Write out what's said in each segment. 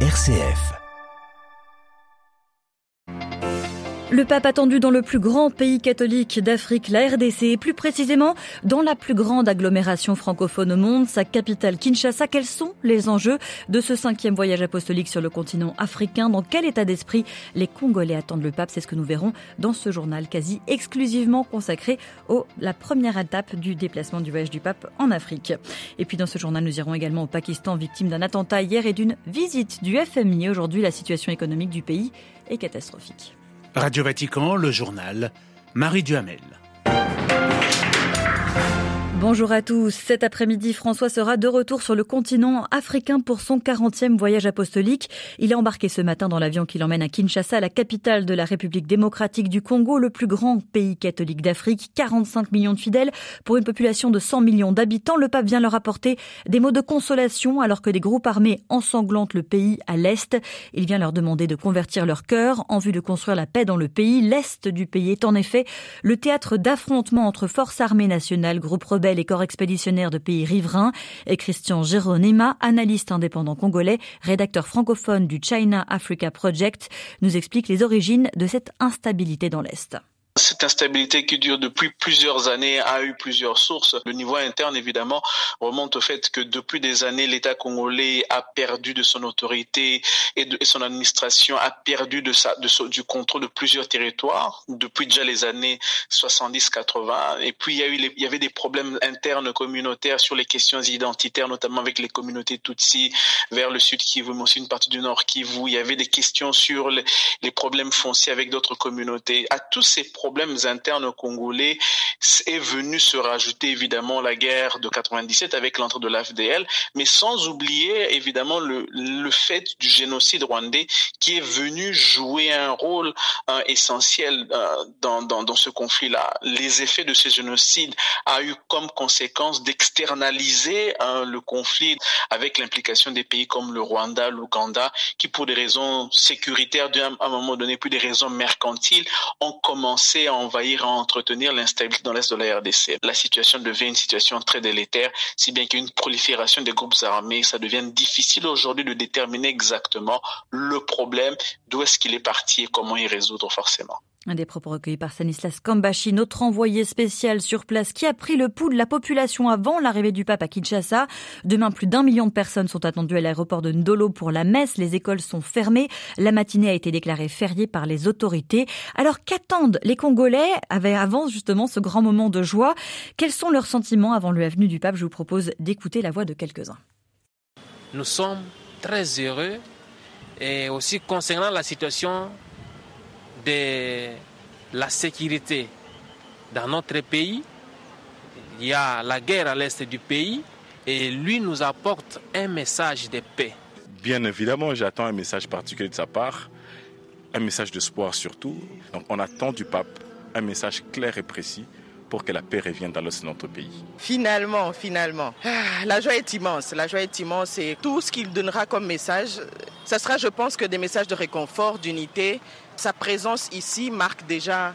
RCF. Le pape attendu dans le plus grand pays catholique d'Afrique, la RDC, et plus précisément dans la plus grande agglomération francophone au monde, sa capitale Kinshasa. Quels sont les enjeux de ce cinquième voyage apostolique sur le continent africain? Dans quel état d'esprit les Congolais attendent le pape? C'est ce que nous verrons dans ce journal quasi exclusivement consacré à la première étape du déplacement du voyage du pape en Afrique. Et puis dans ce journal, nous irons également au Pakistan, victime d'un attentat hier et d'une visite du FMI. Aujourd'hui, la situation économique du pays est catastrophique. Radio Vatican, le journal, Marie Duhamel. Bonjour à tous. Cet après-midi, François sera de retour sur le continent africain pour son 40e voyage apostolique. Il est embarqué ce matin dans l'avion qui l'emmène à Kinshasa, la capitale de la République démocratique du Congo, le plus grand pays catholique d'Afrique, 45 millions de fidèles pour une population de 100 millions d'habitants. Le pape vient leur apporter des mots de consolation alors que des groupes armés ensanglantent le pays à l'est. Il vient leur demander de convertir leur cœur en vue de construire la paix dans le pays. L'est du pays est en effet le théâtre d'affrontements entre forces armées nationales, groupes rebelles les corps expéditionnaires de pays riverains. Et Christian Géronima, analyste indépendant congolais, rédacteur francophone du China Africa Project, nous explique les origines de cette instabilité dans l'Est. Cette instabilité qui dure depuis plusieurs années a eu plusieurs sources. Le niveau interne, évidemment, remonte au fait que depuis des années, l'État congolais a perdu de son autorité et, de, son administration a perdu du contrôle de plusieurs territoires depuis déjà les années 70-80. Et puis, il y avait des problèmes internes communautaires sur les questions identitaires, notamment avec les communautés Tutsi vers le sud Kivu, mais aussi une partie du nord Kivu. Il y avait des questions sur les, les problèmes fonciers avec d'autres communautés. À tous ces problèmes, problèmes internes congolais est venu se rajouter évidemment la guerre de 97 avec l'entrée de l'AFDL, mais sans oublier évidemment le, le fait du génocide rwandais qui est venu jouer un rôle euh, essentiel euh, dans, dans, dans, ce conflit-là. Les effets de ce génocide a eu comme conséquence d'externaliser euh, le conflit avec l'implication des pays comme le Rwanda, l'Ouganda, qui pour des raisons sécuritaires à un moment donné, puis des raisons mercantiles, ont commencé à envahir, à entretenir l'instabilité dans l'est de la RDC. La situation devient une situation très délétère, si bien qu'une prolifération des groupes armés, ça devient difficile aujourd'hui de déterminer exactement le problème, d'où est-ce qu'il est parti et comment y résoudre forcément. Un des propos recueillis par Stanislas Kambashi, notre envoyé spécial sur place qui a pris le pouls de la population avant l'arrivée du pape à Kinshasa. Demain, plus d'un million de personnes sont attendues à l'aéroport de Ndolo pour la messe. Les écoles sont fermées. La matinée a été déclarée fériée par les autorités. Alors qu'attendent les Congolais avant justement ce grand moment de joie? Quels sont leurs sentiments avant le du pape? Je vous propose d'écouter la voix de quelques-uns. Nous sommes très heureux et aussi concernant la situation de la sécurité dans notre pays. Il y a la guerre à l'est du pays et lui nous apporte un message de paix. Bien évidemment, j'attends un message particulier de sa part, un message d'espoir surtout. Donc on attend du pape un message clair et précis pour que la paix revienne dans notre pays. Finalement, finalement. Ah, la joie est immense. La joie est immense et tout ce qu'il donnera comme message, ça sera, je pense, que des messages de réconfort, d'unité. Sa présence ici marque déjà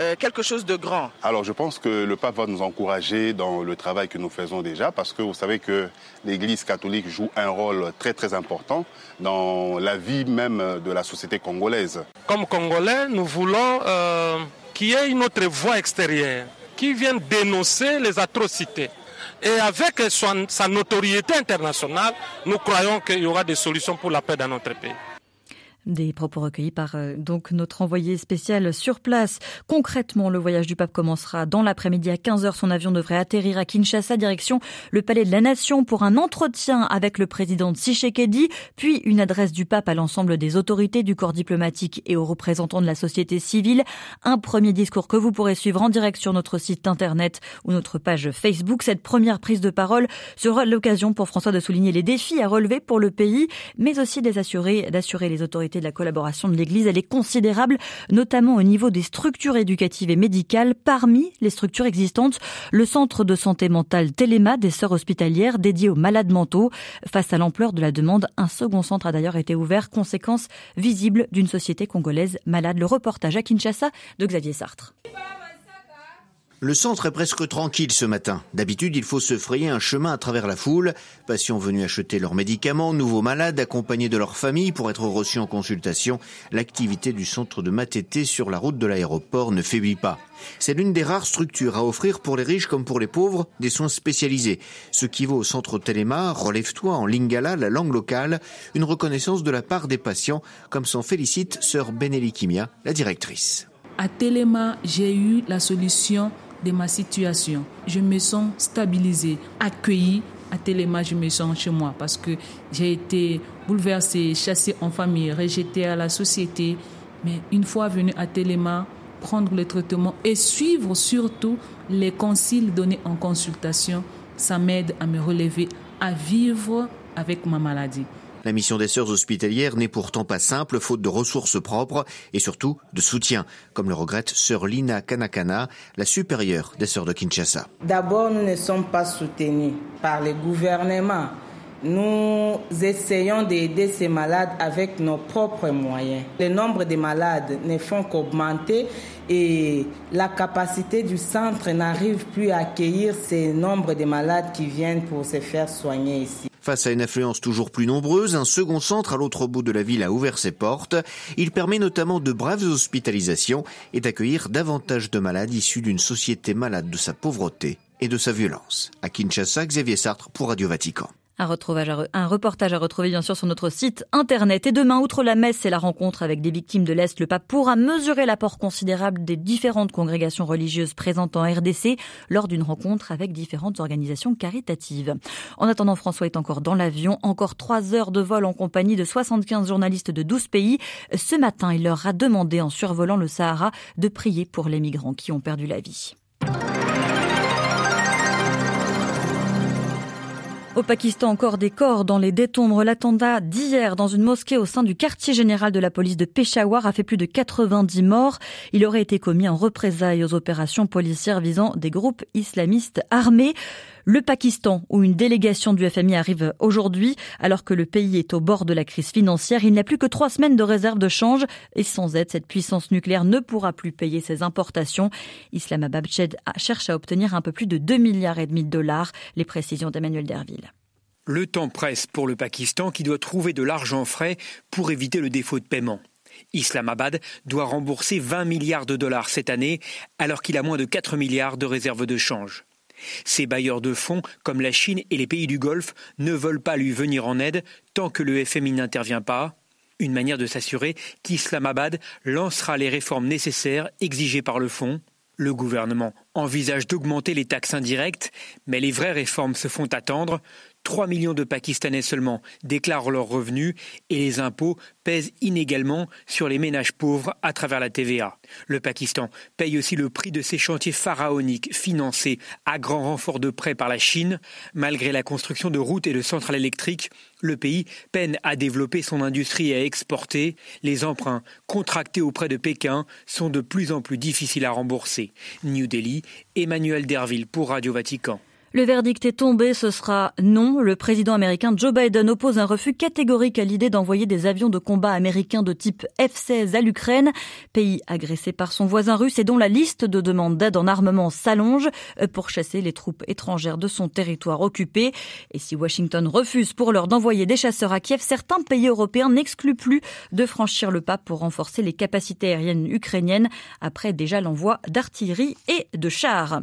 euh, quelque chose de grand. Alors je pense que le pape va nous encourager dans le travail que nous faisons déjà parce que vous savez que l'Église catholique joue un rôle très très important dans la vie même de la société congolaise. Comme Congolais, nous voulons euh, qu'il y ait une autre voie extérieure qui viennent dénoncer les atrocités. Et avec sa notoriété internationale, nous croyons qu'il y aura des solutions pour la paix dans notre pays. Des propos recueillis par euh, donc notre envoyé spécial sur place. Concrètement, le voyage du pape commencera dans l'après-midi à 15h. Son avion devrait atterrir à Kinshasa, direction le Palais de la Nation pour un entretien avec le président Tshisekedi, puis une adresse du pape à l'ensemble des autorités du corps diplomatique et aux représentants de la société civile. Un premier discours que vous pourrez suivre en direct sur notre site internet ou notre page Facebook. Cette première prise de parole sera l'occasion pour François de souligner les défis à relever pour le pays, mais aussi d'assurer, d'assurer les autorités de la collaboration de l'Église, elle est considérable, notamment au niveau des structures éducatives et médicales. Parmi les structures existantes, le centre de santé mentale Téléma des sœurs hospitalières dédié aux malades mentaux. Face à l'ampleur de la demande, un second centre a d'ailleurs été ouvert, conséquence visible d'une société congolaise malade. Le reportage à Kinshasa de Xavier Sartre. Le centre est presque tranquille ce matin. D'habitude, il faut se frayer un chemin à travers la foule. Patients venus acheter leurs médicaments, nouveaux malades accompagnés de leur famille pour être reçus en consultation. L'activité du centre de Matété sur la route de l'aéroport ne faiblit pas. C'est l'une des rares structures à offrir pour les riches comme pour les pauvres des soins spécialisés. Ce qui vaut au centre Téléma, relève-toi en lingala, la langue locale, une reconnaissance de la part des patients, comme s'en félicite sœur Benelli Kimia, la directrice. À Téléma, j'ai eu la solution de ma situation. Je me sens stabilisée, accueillie. À Téléma, je me sens chez moi parce que j'ai été bouleversée, chassée en famille, rejetée à la société. Mais une fois venue à Téléma, prendre le traitement et suivre surtout les consignes donnés en consultation, ça m'aide à me relever, à vivre avec ma maladie. La mission des sœurs hospitalières n'est pourtant pas simple, faute de ressources propres et surtout de soutien, comme le regrette sœur Lina Kanakana, la supérieure des sœurs de Kinshasa. D'abord, nous ne sommes pas soutenus par le gouvernement. Nous essayons d'aider ces malades avec nos propres moyens. Le nombre de malades ne font qu'augmenter et la capacité du centre n'arrive plus à accueillir ces nombres de malades qui viennent pour se faire soigner ici. Face à une affluence toujours plus nombreuse, un second centre à l'autre bout de la ville a ouvert ses portes. Il permet notamment de braves hospitalisations et d'accueillir davantage de malades issus d'une société malade de sa pauvreté et de sa violence. À Kinshasa, Xavier Sartre pour Radio Vatican. Un, reportage à retrouver bien sûr sur notre site internet. Et demain, outre la messe et la rencontre avec des victimes de l'Est, le pape pourra mesurer l'apport considérable des différentes congrégations religieuses présentes en RDC lors d'une rencontre avec différentes organisations caritatives. En attendant, François est encore dans l'avion. Encore trois heures de vol en compagnie de 75 journalistes de 12 pays. Ce matin, il leur a demandé en survolant le Sahara de prier pour les migrants qui ont perdu la vie. Au Pakistan, encore des corps dans les détombres. L'attentat d'hier dans une mosquée au sein du quartier général de la police de Peshawar a fait plus de 90 morts. Il aurait été commis en représailles aux opérations policières visant des groupes islamistes armés. Le Pakistan, où une délégation du FMI arrive aujourd'hui, alors que le pays est au bord de la crise financière, il n'y a plus que trois semaines de réserve de change et sans aide, cette puissance nucléaire ne pourra plus payer ses importations. Islamabad cherche à obtenir un peu plus de 2 milliards et demi de dollars. Les précisions d'Emmanuel Derville. Le temps presse pour le Pakistan qui doit trouver de l'argent frais pour éviter le défaut de paiement. Islamabad doit rembourser 20 milliards de dollars cette année alors qu'il a moins de 4 milliards de réserves de change. Ces bailleurs de fonds, comme la Chine et les pays du Golfe, ne veulent pas lui venir en aide tant que le FMI n'intervient pas. Une manière de s'assurer qu'Islamabad lancera les réformes nécessaires exigées par le fonds. Le gouvernement envisage d'augmenter les taxes indirectes, mais les vraies réformes se font attendre. 3 millions de Pakistanais seulement déclarent leurs revenus et les impôts pèsent inégalement sur les ménages pauvres à travers la TVA. Le Pakistan paye aussi le prix de ces chantiers pharaoniques financés à grand renfort de prêts par la Chine. Malgré la construction de routes et de centrales électriques, le pays peine à développer son industrie et à exporter. Les emprunts contractés auprès de Pékin sont de plus en plus difficiles à rembourser. New Delhi, Emmanuel Derville pour Radio Vatican. Le verdict est tombé, ce sera non. Le président américain Joe Biden oppose un refus catégorique à l'idée d'envoyer des avions de combat américains de type F-16 à l'Ukraine, pays agressé par son voisin russe et dont la liste de demandes d'aide en armement s'allonge pour chasser les troupes étrangères de son territoire occupé. Et si Washington refuse pour l'heure d'envoyer des chasseurs à Kiev, certains pays européens n'excluent plus de franchir le pas pour renforcer les capacités aériennes ukrainiennes après déjà l'envoi d'artillerie et de chars.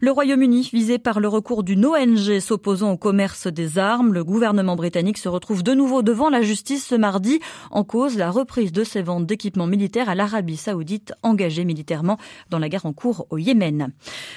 Le Royaume-Uni, visé par le cours d'une ONG s'opposant au commerce des armes, le gouvernement britannique se retrouve de nouveau devant la justice ce mardi en cause la reprise de ses ventes d'équipements militaires à l'Arabie saoudite engagée militairement dans la guerre en cours au Yémen.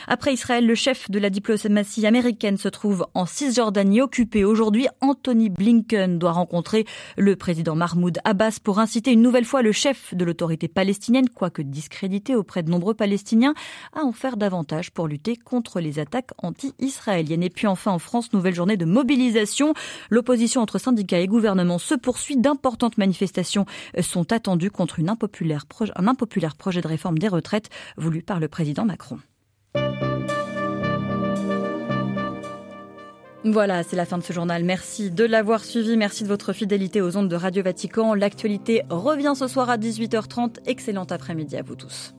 Après Israël, le chef de la diplomatie américaine se trouve en Cisjordanie occupée. Aujourd'hui, Anthony Blinken doit rencontrer le président Mahmoud Abbas pour inciter une nouvelle fois le chef de l'autorité palestinienne, quoique discrédité auprès de nombreux Palestiniens, à en faire davantage pour lutter contre les attaques anti-israéliennes Et puis enfin en France, nouvelle journée de mobilisation. L'opposition entre syndicats et gouvernement se poursuit. D'importantes manifestations sont attendues contre un impopulaire projet de réforme des retraites voulu par le président Macron. Voilà, c'est la fin de ce journal. Merci de l'avoir suivi. Merci de votre fidélité aux ondes de Radio Vatican. L'actualité revient ce soir à 18h30. Excellent après-midi à vous tous.